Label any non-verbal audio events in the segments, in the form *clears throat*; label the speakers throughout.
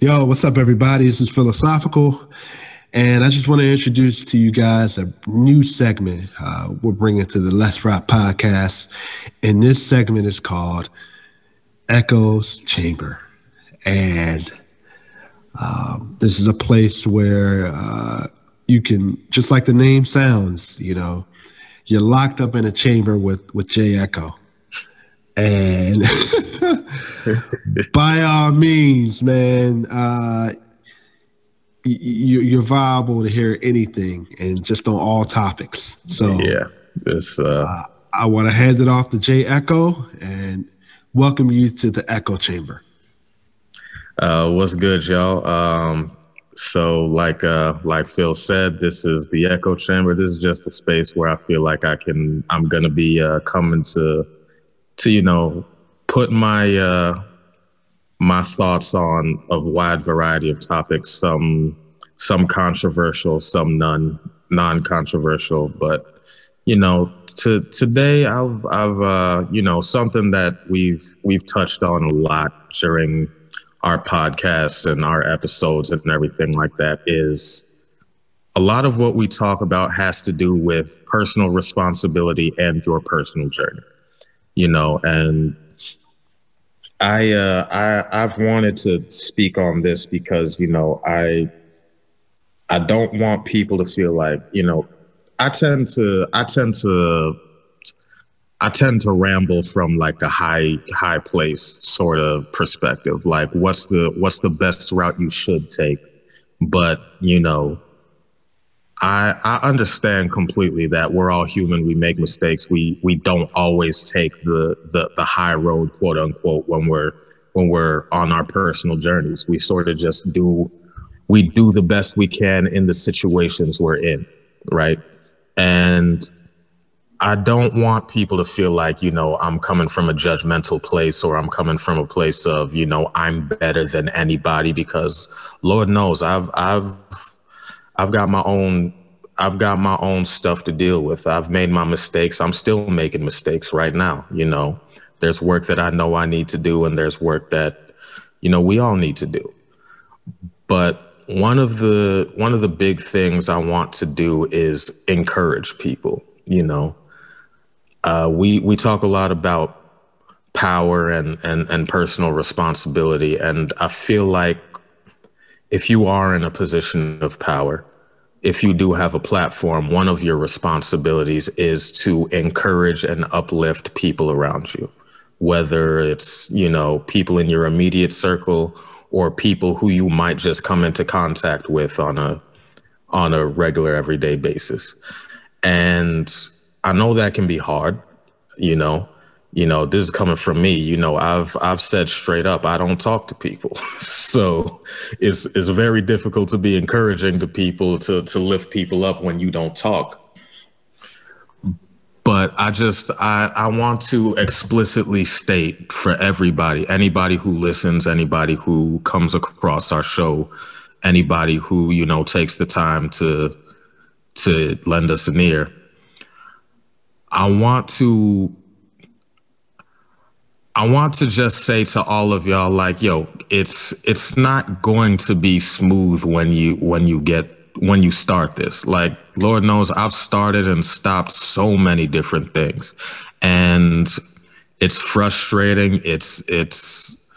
Speaker 1: Yo, what's up, everybody? This is Philosophical, and I just want to introduce to you guys a new segment uh, we're bringing to the Let's Rap podcast. And this segment is called Ecko's Chamber. And um, this is a place where uh, you can, just like the name sounds, you know, you're locked up in a chamber with, with Jay Ecko. And *laughs* by all means, man, uh, you, are viable to hear anything and just on all topics. So
Speaker 2: yeah, this. Uh... Uh,
Speaker 1: I want to hand it off to Jay Ecko and welcome you to the Ecko Chamber.
Speaker 2: Uh, what's good, y'all? Um, so, like uh, like Phil said, this is the Ecko Chamber. This is just a space where I feel like I can. I'm gonna be uh, coming to to you know put my uh, my thoughts on a wide variety of topics. Some some controversial, some non non controversial. But you know, to today I've I've uh, you know something that we've we've touched on a lot during our podcasts and our episodes and everything like that is a lot of what we talk about has to do with personal responsibility and your personal journey you know, and I uh, I I've wanted to speak on this because you know I I don't want people to feel like you know I tend to I tend to I tend to ramble from like a high high place sort of perspective. Like what's the what's the best route you should take? But you know I, I understand completely that we're all human. We make mistakes. We we don't always take the, the the high road, quote unquote, when we're when we're on our personal journeys. We sort of just do we do the best we can in the situations we're in, right? And I don't want people to feel like, you know, I'm coming from a judgmental place or I'm coming from a place of, you know, I'm better than anybody because Lord knows I've I've I've got my own I've got my own stuff to deal with. I've made my mistakes. I'm still making mistakes right now, you know. There's work that I know I need to do and there's work that you know we all need to do. But one of the one of the big things I want to do is encourage people, you know. Uh, we we talk a lot about power and and and personal responsibility and I feel like if you are in a position of power, if you do have a platform, one of your responsibilities is to encourage and uplift people around you, whether it's, you know, people in your immediate circle or people who you might just come into contact with on a on a regular everyday basis. And I know that can be hard, you know, you know this is coming from me you know i've i've said straight up i don't talk to people. *laughs* So it's it's very difficult to be encouraging to people to to lift people up when you don't talk. But i just i i want to explicitly state for everybody anybody who listens anybody who comes across our show anybody who you know takes the time to to lend us an ear. I want to I want to just say to all of y'all, like, yo, it's it's not going to be smooth when you when you get when you start this. Like, Lord knows I've started and stopped so many different things. And it's frustrating. It's it's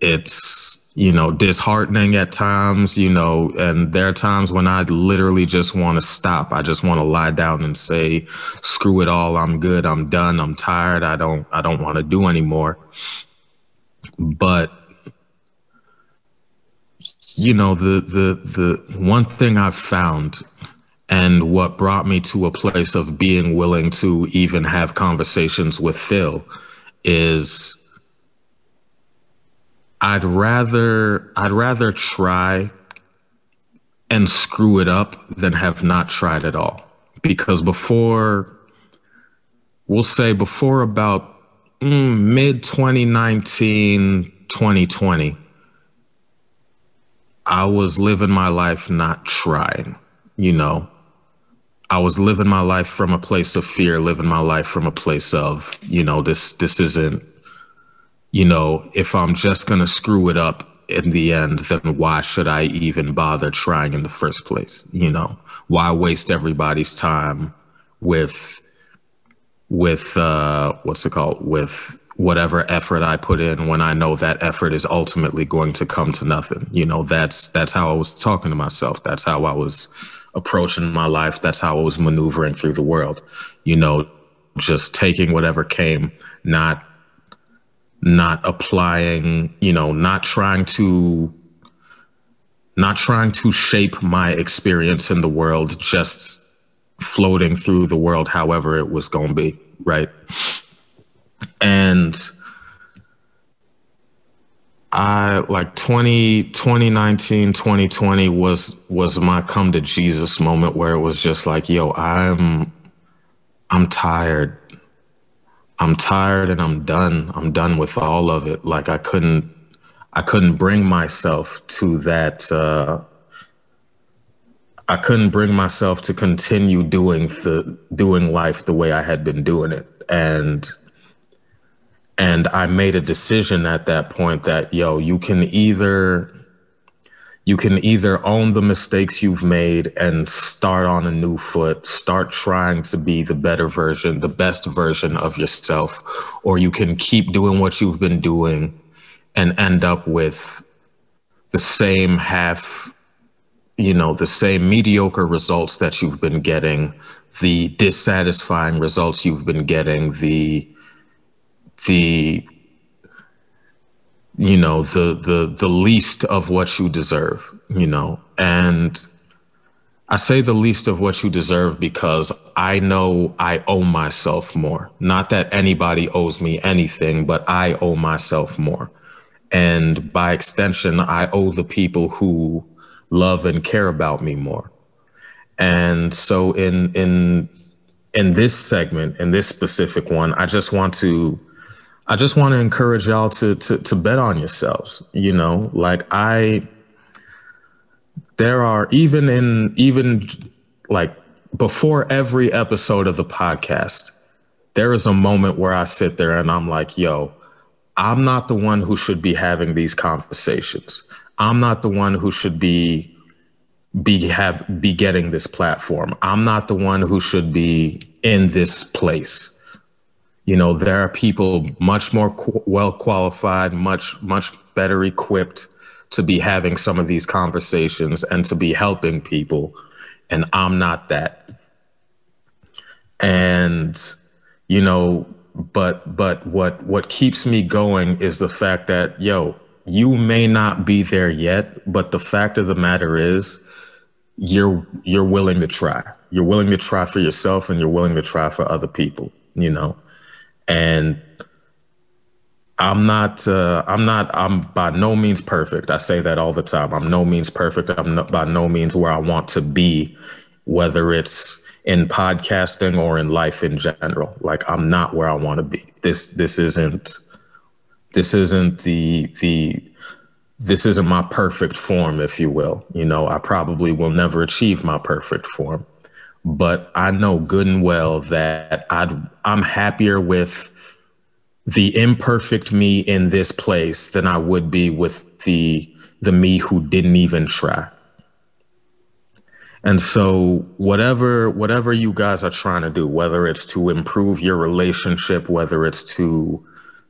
Speaker 2: it's you know, disheartening at times, you know, and there are times when I literally just want to stop. I just want to lie down and say, screw it all. I'm good. I'm done. I'm tired. I don't, I don't want to do anymore. But, you know, the, the, the one thing I've found and what brought me to a place of being willing to even have conversations with Phil is I'd rather I'd rather try and screw it up than have not tried at all. Because before we'll say before about mm, mid 2019, 2020, I was living my life not trying, you know. I was living my life from a place of fear, living my life from a place of, you know, this this isn't you know, if I'm just going to screw it up, in the end, then why should I even bother trying in the first place? You know, why waste everybody's time with with uh, what's it called with whatever effort I put in when I know that effort is ultimately going to come to nothing. You know, that's that's how I was talking to myself. That's how I was approaching my life. That's how I was maneuvering through the world. You know, just taking whatever came, not not applying, you know, not trying to not trying to shape my experience in the world, just floating through the world however it was going to be, right? And I like 20, 2019, 2020 was was my come to Jesus moment where it was just like, yo, I'm I'm tired. I'm tired and I'm done. I'm done with all of it. Like I couldn't I couldn't bring myself to that uh I couldn't bring myself to continue doing the doing life the way I had been doing it. And and I made a decision at that point that yo, you can either you can either own the mistakes you've made and start on a new foot, start trying to be the better version, the best version of yourself, or you can keep doing what you've been doing and end up with the same half, you know, the same mediocre results that you've been getting, the dissatisfying results you've been getting, the the you know the the the least of what you deserve you know? And i say the least of what you deserve because i know i owe myself more. Not that anybody owes me anything but i owe myself more. And by extension i owe the people who love and care about me more. And so in in in this segment in this specific one i just want to I just want to encourage y'all to, to to bet on yourselves. You know, like I there are even in even like before every episode of the podcast, there is a moment where I sit there and I'm like, yo, I'm not the one who should be having these conversations. I'm not the one who should be be have be getting this platform. I'm not the one who should be in this place you know there are people much more qu- well qualified much much better equipped to be having some of these conversations and to be helping people and i'm not that. And you know but but what what keeps me going is the fact that yo you may not be there yet but the fact of the matter is you're you're willing to try. You're willing to try for yourself and you're willing to try for other people you know and I'm not, uh, I'm not, I'm by no means perfect. I say that all the time. I'm no means perfect. I'm not, by no means where I want to be, whether it's in podcasting or in life in general. Like I'm not where I want to be. This, this isn't, this isn't the, the, this isn't my perfect form, if you will. You know, I probably will never achieve my perfect form but I know good and well that I'd, I'm happier with the imperfect me in this place than I would be with the the me who didn't even try. And so whatever whatever you guys are trying to do, whether it's to improve your relationship, whether it's to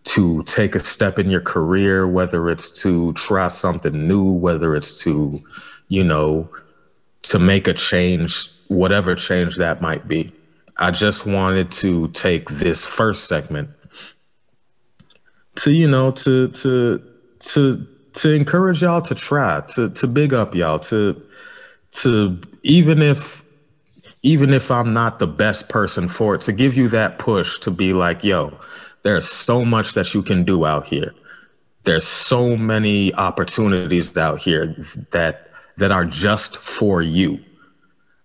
Speaker 2: to take a step in your career, whether it's to try something new, whether it's to, you know, to make a change whatever change that might be. I just wanted to take this first segment to you know to to to to encourage y'all to try to to big up y'all to to even if even if I'm not the best person for it to give you that push to be like yo there's so much that you can do out here there's so many opportunities out here that that are just for you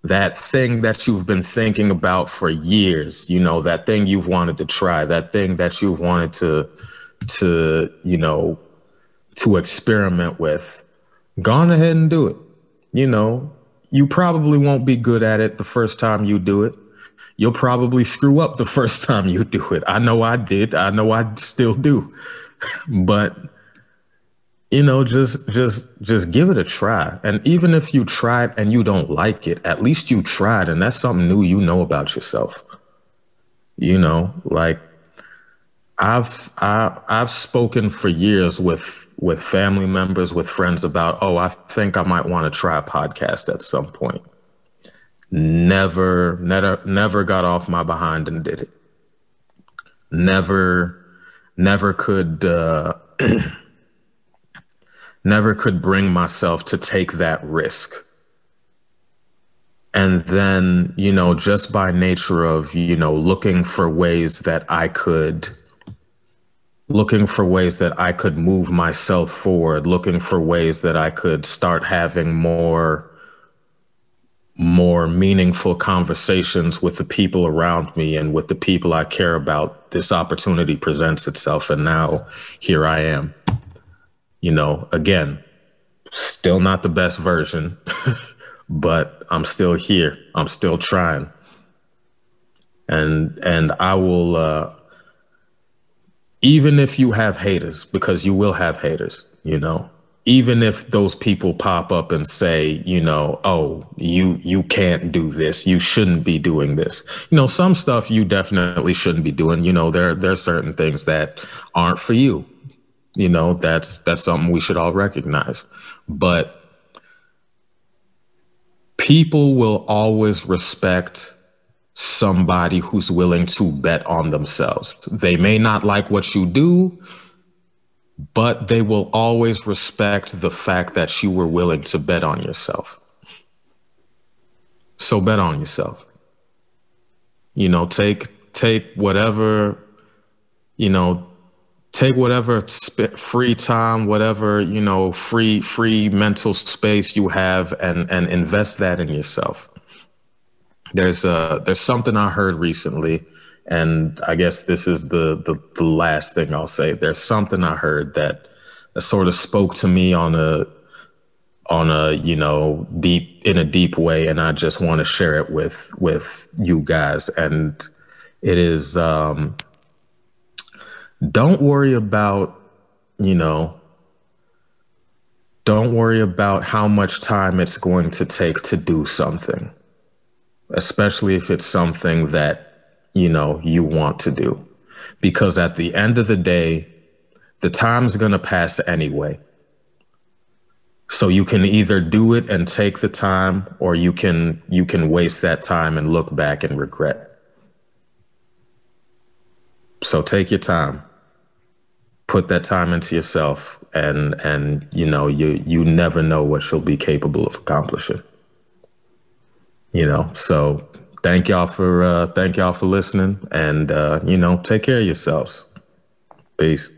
Speaker 2: that thing that you've been thinking about for years, you know, that thing you've wanted to try, that thing that you've wanted to to, you know, to experiment with. Go on ahead and do it. You know, you probably won't be good at it the first time you do it. You'll probably screw up the *laughs* first time you do it. I know I did. I know I still do. *laughs* but you know just just just give it a try. And even if you tried and you don't like it at least you tried and that's something new you know about yourself. You know like i've I, i've spoken for years with with family members with friends about oh i think i might want to try a podcast at some point. Never never never got off my behind and did it. Never never could uh *clears throat* never could bring myself to take that risk. And then, you know, just by nature of, you know, looking for ways that I could looking for ways that I could move myself forward, looking for ways that I could start having more more meaningful conversations with the people around me and with the people I care about, this opportunity presents itself. And now here I am you know, again, still not the best version, *laughs* but I'm still here. I'm still trying. And and I will uh even if you have haters, because you will have haters, you know, even if those people pop up and say, you know, oh, you you can't do this, you shouldn't be doing this. You know, some stuff you definitely shouldn't be doing. You know, there there are certain things that aren't for you you know that's that's something we should all recognize. But people will always respect somebody who's willing to bet on themselves. They may not like what you do but they will always respect the fact that you were willing to bet on yourself. So bet on yourself. You know take take whatever you know take whatever sp- free time whatever you know free free mental space you have and and invest that in yourself. There's a there's something i heard recently and i guess this is the the, the last thing i'll say. There's something i heard that, that sort of spoke to me on a on a you know deep in a deep way and i just want to share it with with you guys. And it is um don't worry about, you know, don't worry about how much time it's going to take to do something, especially if it's something that, you know, you want to do. Because at the end of the day, the time's going to pass anyway. So you can either do it and take the time or you can you can waste that time and look back and regret. So take your time put that time into yourself and and you know you you never know what you'll be capable of accomplishing. You know so thank y'all for uh thank y'all for listening and uh you know take care of yourselves. Peace